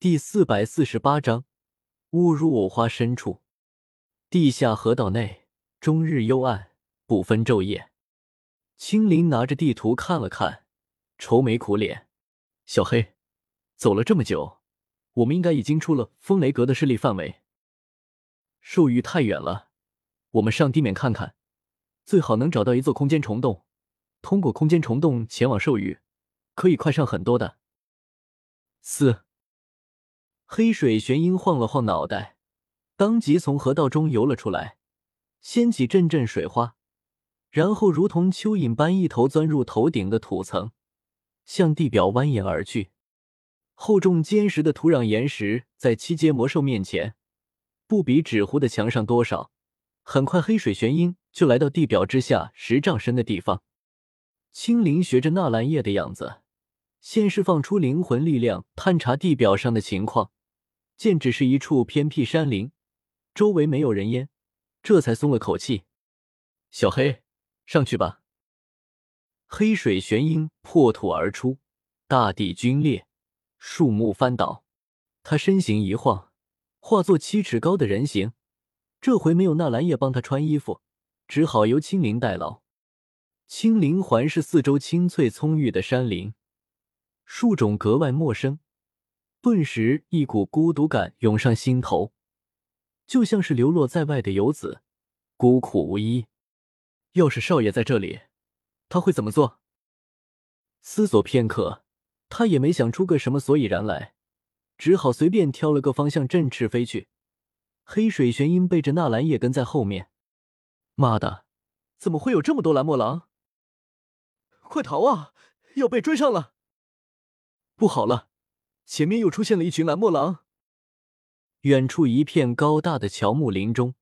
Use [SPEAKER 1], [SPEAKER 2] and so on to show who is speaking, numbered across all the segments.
[SPEAKER 1] 第四百四十八章，误入藕花深处。地下河道内，终日幽暗，不分昼夜。青林拿着地图看了看，愁眉苦脸。小黑，走了这么久，我们应该已经出了风雷阁的势力范围。兽域太远了，我们上地面看看，最好能找到一座空间虫洞。通过空间虫洞前往兽域，可以快上很多的。四。黑水玄鹰晃了晃脑袋，当即从河道中游了出来，掀起阵阵水花，然后如同蚯蚓般一头钻入头顶的土层，向地表蜿蜒而去。厚重坚实的土壤岩石在七阶魔兽面前，不比纸糊的墙上多少。很快，黑水玄鹰就来到地表之下十丈深的地方。青灵学着纳兰叶的样子，先释放出灵魂力量，探查地表上的情况。见只是一处偏僻山林，周围没有人烟，这才松了口气。小黑，上去吧。黑水玄鹰破土而出，大地龟裂，树木翻倒。他身形一晃，化作七尺高的人形。这回没有纳兰叶帮他穿衣服，只好由青灵代劳。青灵环视四周青翠葱郁的山林，树种格外陌生。顿时，一股孤独感涌上心头，就像是流落在外的游子，孤苦无依。要是少爷在这里，他会怎么做？思索片刻，他也没想出个什么所以然来，只好随便挑了个方向振翅飞去。黑水玄鹰背着纳兰叶跟在后面。妈的，怎么会有这么多蓝墨狼？
[SPEAKER 2] 快逃啊！要被追上了！
[SPEAKER 1] 不好了！
[SPEAKER 2] 前面又出现了一群蓝墨狼。
[SPEAKER 1] 远处一片高大的乔木林中，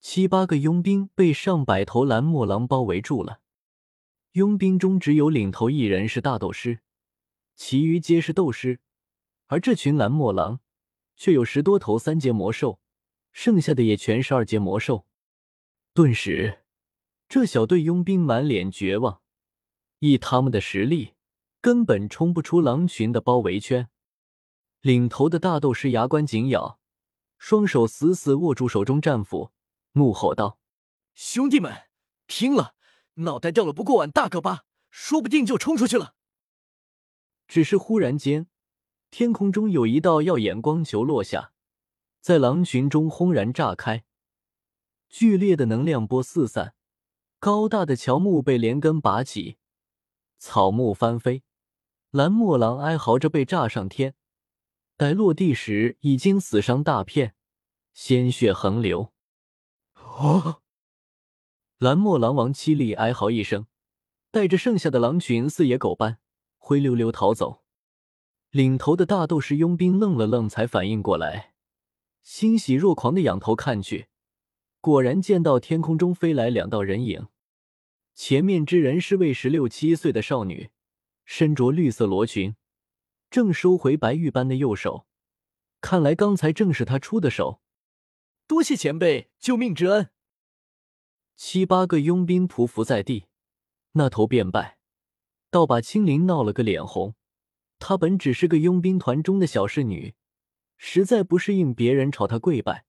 [SPEAKER 1] 七八个佣兵被上百头蓝墨狼包围住了。佣兵中只有领头一人是大斗师，其余皆是斗师。而这群蓝墨狼却有十多头三阶魔兽，剩下的也全是二阶魔兽。顿时，这小队佣兵满脸绝望，以他们的实力，根本冲不出狼群的包围圈。领头的大斗士牙关紧咬，双手死死握住手中战斧，怒吼道：“
[SPEAKER 2] 兄弟们，拼了！脑袋掉了不过碗大个疤，说不定就冲出去了。”
[SPEAKER 1] 只是忽然间，天空中有一道耀眼光球落下，在狼群中轰然炸开，剧烈的能量波四散，高大的乔木被连根拔起，草木翻飞，蓝墨狼哀嚎着被炸上天。待落地时，已经死伤大片，鲜血横流。
[SPEAKER 2] 哦！
[SPEAKER 1] 蓝墨狼王凄厉哀嚎一声，带着剩下的狼群似野狗般灰溜溜逃走。领头的大斗士佣兵愣了愣，才反应过来，欣喜若狂的仰头看去，果然见到天空中飞来两道人影。前面之人是位十六七岁的少女，身着绿色罗裙。正收回白玉般的右手，看来刚才正是他出的手。
[SPEAKER 2] 多谢前辈救命之恩。
[SPEAKER 1] 七八个佣兵匍匐在地，那头便拜，倒把青灵闹了个脸红。她本只是个佣兵团中的小侍女，实在不适应别人朝她跪拜，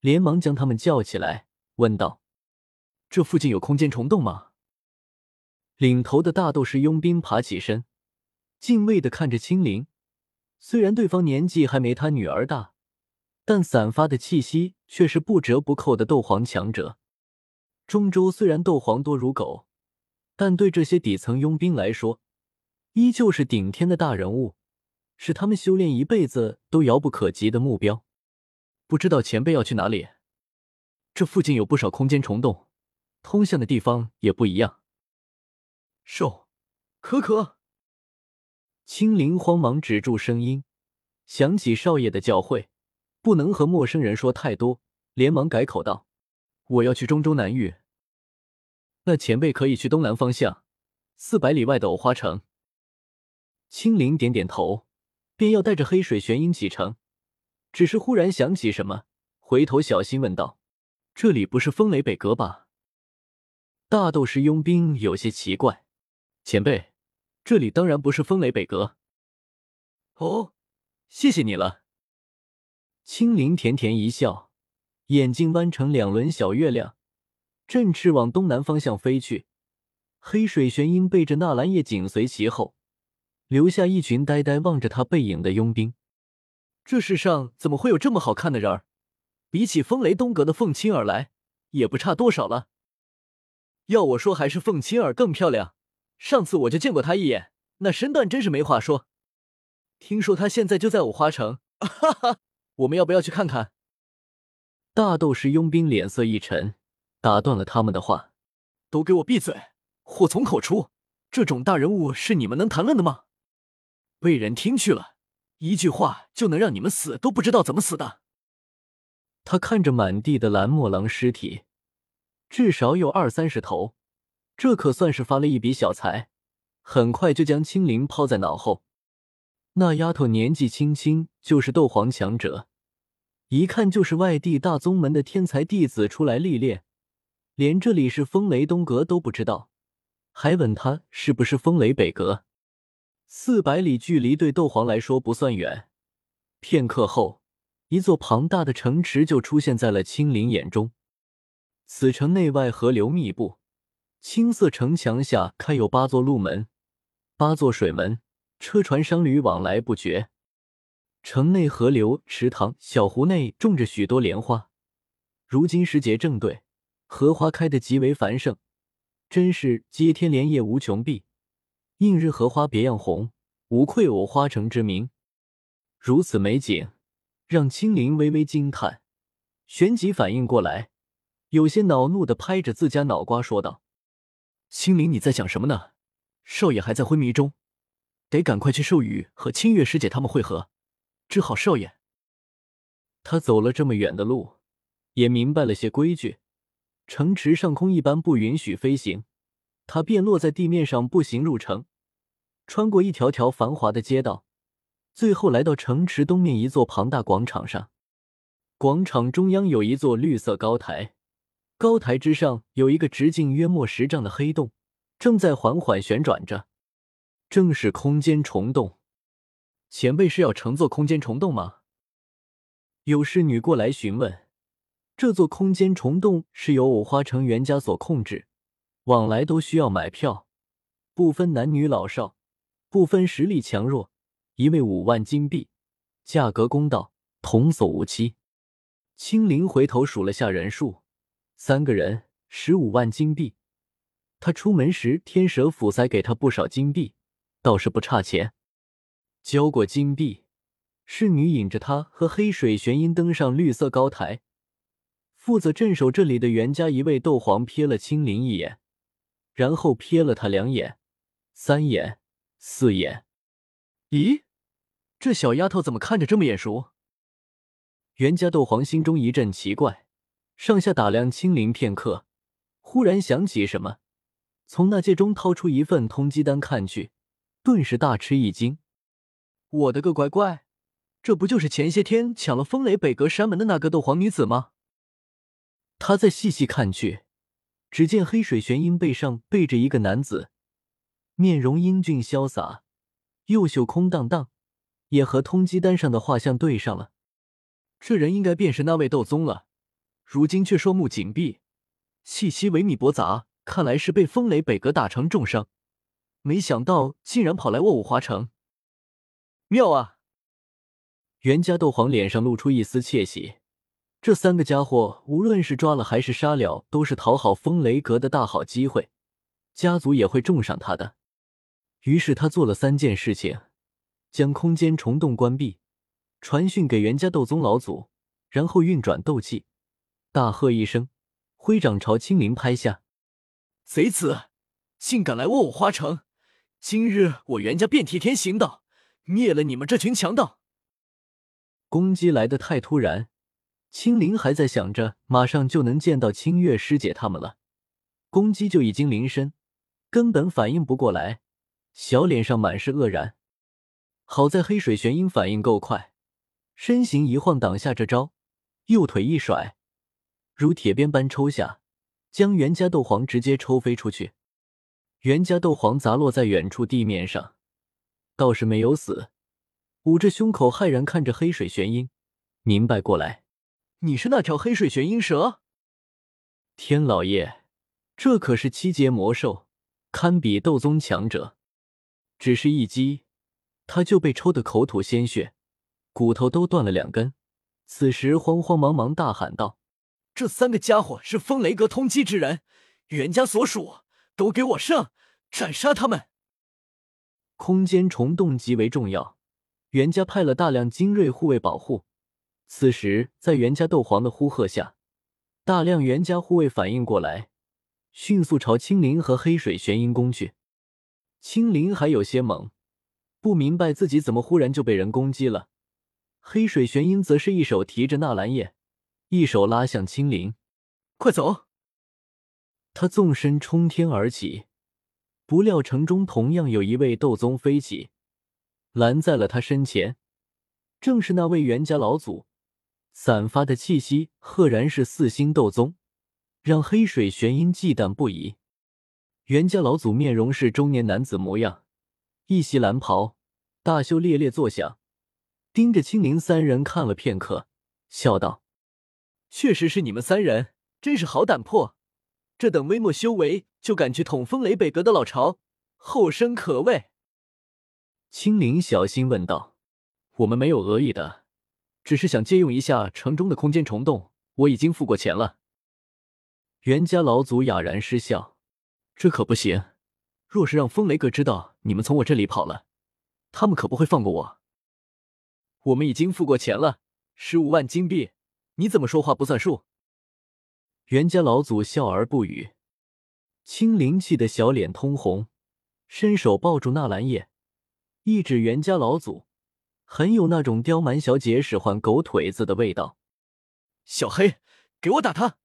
[SPEAKER 1] 连忙将他们叫起来，问道：“这附近有空间虫洞吗？”领头的大斗士佣兵爬起身。敬畏的看着青灵，虽然对方年纪还没他女儿大，但散发的气息却是不折不扣的斗皇强者。中州虽然斗皇多如狗，但对这些底层佣兵来说，依旧是顶天的大人物，是他们修炼一辈子都遥不可及的目标。不知道前辈要去哪里？这附近有不少空间虫洞，通向的地方也不一样。
[SPEAKER 2] 兽，可可。
[SPEAKER 1] 青灵慌忙止住声音，想起少爷的教诲，不能和陌生人说太多，连忙改口道：“我要去中州南域。”那前辈可以去东南方向，四百里外的藕花城。青灵点点头，便要带着黑水玄鹰启程，只是忽然想起什么，回头小心问道：“这里不是风雷北阁吧？”大斗师佣兵有些奇怪：“前辈。”这里当然不是风雷北阁。
[SPEAKER 2] 哦，谢谢你了。
[SPEAKER 1] 青灵甜甜一笑，眼睛弯成两轮小月亮，振翅往东南方向飞去。黑水玄鹰背着纳兰叶紧随其后，留下一群呆呆望着他背影的佣兵。
[SPEAKER 2] 这世上怎么会有这么好看的人儿？比起风雷东阁的凤青儿来，也不差多少了。要我说，还是凤青儿更漂亮。上次我就见过他一眼，那身段真是没话说。听说他现在就在五花城，哈哈，我们要不要去看看？
[SPEAKER 1] 大斗士佣兵脸色一沉，打断了他们的话：“
[SPEAKER 2] 都给我闭嘴！祸从口出，这种大人物是你们能谈论的吗？被人听去了，一句话就能让你们死都不知道怎么死的。”
[SPEAKER 1] 他看着满地的蓝墨狼尸体。至少有二三十头，这可算是发了一笔小财。很快就将青灵抛在脑后。那丫头年纪轻轻就是斗皇强者，一看就是外地大宗门的天才弟子出来历练，连这里是风雷东阁都不知道，还问他是不是风雷北阁。四百里距离对斗皇来说不算远。片刻后，一座庞大的城池就出现在了青灵眼中。此城内外河流密布，青色城墙下开有八座路门、八座水门，车船商旅往来不绝。城内河流、池塘、小湖内种着许多莲花，如今时节正对，荷花开得极为繁盛，真是接天莲叶无穷碧，映日荷花别样红，无愧我花城之名。如此美景，让青灵微微惊叹，旋即反应过来。有些恼怒的拍着自家脑瓜说道：“
[SPEAKER 2] 青灵，你在想什么呢？少爷还在昏迷中，得赶快去寿宇和清月师姐他们会合，治好少爷。”
[SPEAKER 1] 他走了这么远的路，也明白了些规矩。城池上空一般不允许飞行，他便落在地面上步行入城，穿过一条条繁华的街道，最后来到城池东面一座庞大广场上。广场中央有一座绿色高台。高台之上有一个直径约莫十丈的黑洞，正在缓缓旋转着，正是空间虫洞。
[SPEAKER 2] 前辈是要乘坐空间虫洞吗？
[SPEAKER 1] 有侍女过来询问。这座空间虫洞是由五花城袁家所控制，往来都需要买票，不分男女老少，不分实力强弱，一位五万金币，价格公道，童叟无欺。青灵回头数了下人数。三个人十五万金币，他出门时天蛇府塞给他不少金币，倒是不差钱。交过金币，侍女引着他和黑水玄鹰登上绿色高台。负责镇守这里的袁家一位斗皇瞥了青灵一眼，然后瞥了他两眼、三眼、四眼。
[SPEAKER 2] 咦，这小丫头怎么看着这么眼熟？
[SPEAKER 1] 袁家斗皇心中一阵奇怪。上下打量青灵片刻，忽然想起什么，从那戒中掏出一份通缉单看去，顿时大吃一惊。
[SPEAKER 2] 我的个乖乖，这不就是前些天抢了风雷北阁山门的那个斗皇女子吗？
[SPEAKER 1] 他再细细看去，只见黑水玄鹰背上背着一个男子，面容英俊潇洒，右袖空荡荡，也和通缉单上的画像对上了。
[SPEAKER 2] 这人应该便是那位斗宗了。如今却双目紧闭，气息萎靡驳杂，看来是被风雷北阁打成重伤。没想到竟然跑来卧五华城，妙啊！
[SPEAKER 1] 袁家斗皇脸上露出一丝窃喜，这三个家伙无论是抓了还是杀了，都是讨好风雷阁的大好机会，家族也会重赏他的。于是他做了三件事情：将空间虫洞关闭，传讯给袁家斗宗老祖，然后运转斗气。大喝一声，挥掌朝青灵拍下。
[SPEAKER 2] 贼子，竟敢来卧我花城！今日我袁家便替天行道，灭了你们这群强盗！
[SPEAKER 1] 攻击来的太突然，青灵还在想着马上就能见到清月师姐他们了，攻击就已经临身，根本反应不过来，小脸上满是愕然。好在黑水玄鹰反应够快，身形一晃挡下这招，右腿一甩。如铁鞭般抽下，将袁家斗皇直接抽飞出去。袁家斗皇砸落在远处地面上，倒是没有死，捂着胸口骇然看着黑水玄鹰，明白过来，
[SPEAKER 2] 你是那条黑水玄鹰蛇？
[SPEAKER 1] 天老爷，这可是七阶魔兽，堪比斗宗强者，只是一击，他就被抽得口吐鲜血，骨头都断了两根。此时慌慌忙忙大喊道：“
[SPEAKER 2] 这三个家伙是风雷阁通缉之人，袁家所属，都给我上，斩杀他们！”
[SPEAKER 1] 空间虫洞极为重要，袁家派了大量精锐护卫保护。此时在袁家斗皇的呼喝下，大量袁家护卫反应过来，迅速朝青灵和黑水玄鹰攻去。青灵还有些懵，不明白自己怎么忽然就被人攻击了。黑水玄鹰则是一手提着纳兰叶，一手拉向青灵，
[SPEAKER 2] 快走！
[SPEAKER 1] 他纵身冲天而起，不料城中同样有一位斗宗飞起，拦在了他身前。正是那位袁家老祖，散发的气息赫然是四星斗宗，让黑水玄鹰忌惮不已。袁家老祖面容是中年男子模样，一袭蓝袍，大袖猎猎作响。盯着青灵三人看了片刻，笑道：“
[SPEAKER 2] 确实是你们三人，真是好胆魄！这等微末修为就敢去捅风雷北阁的老巢，后生可畏。”
[SPEAKER 1] 青灵小心问道：“我们没有恶意的，只是想借用一下城中的空间虫洞。我已经付过钱了。”袁家老祖哑然失笑：“这可不行！若是让风雷阁知道你们从我这里跑了，他们可不会放过我。”
[SPEAKER 2] 我们已经付过钱了，十五万金币，你怎么说话不算数？
[SPEAKER 1] 袁家老祖笑而不语，青灵气的小脸通红，伸手抱住纳兰叶，一指袁家老祖，很有那种刁蛮小姐使唤狗腿子的味道。
[SPEAKER 2] 小黑，给我打他！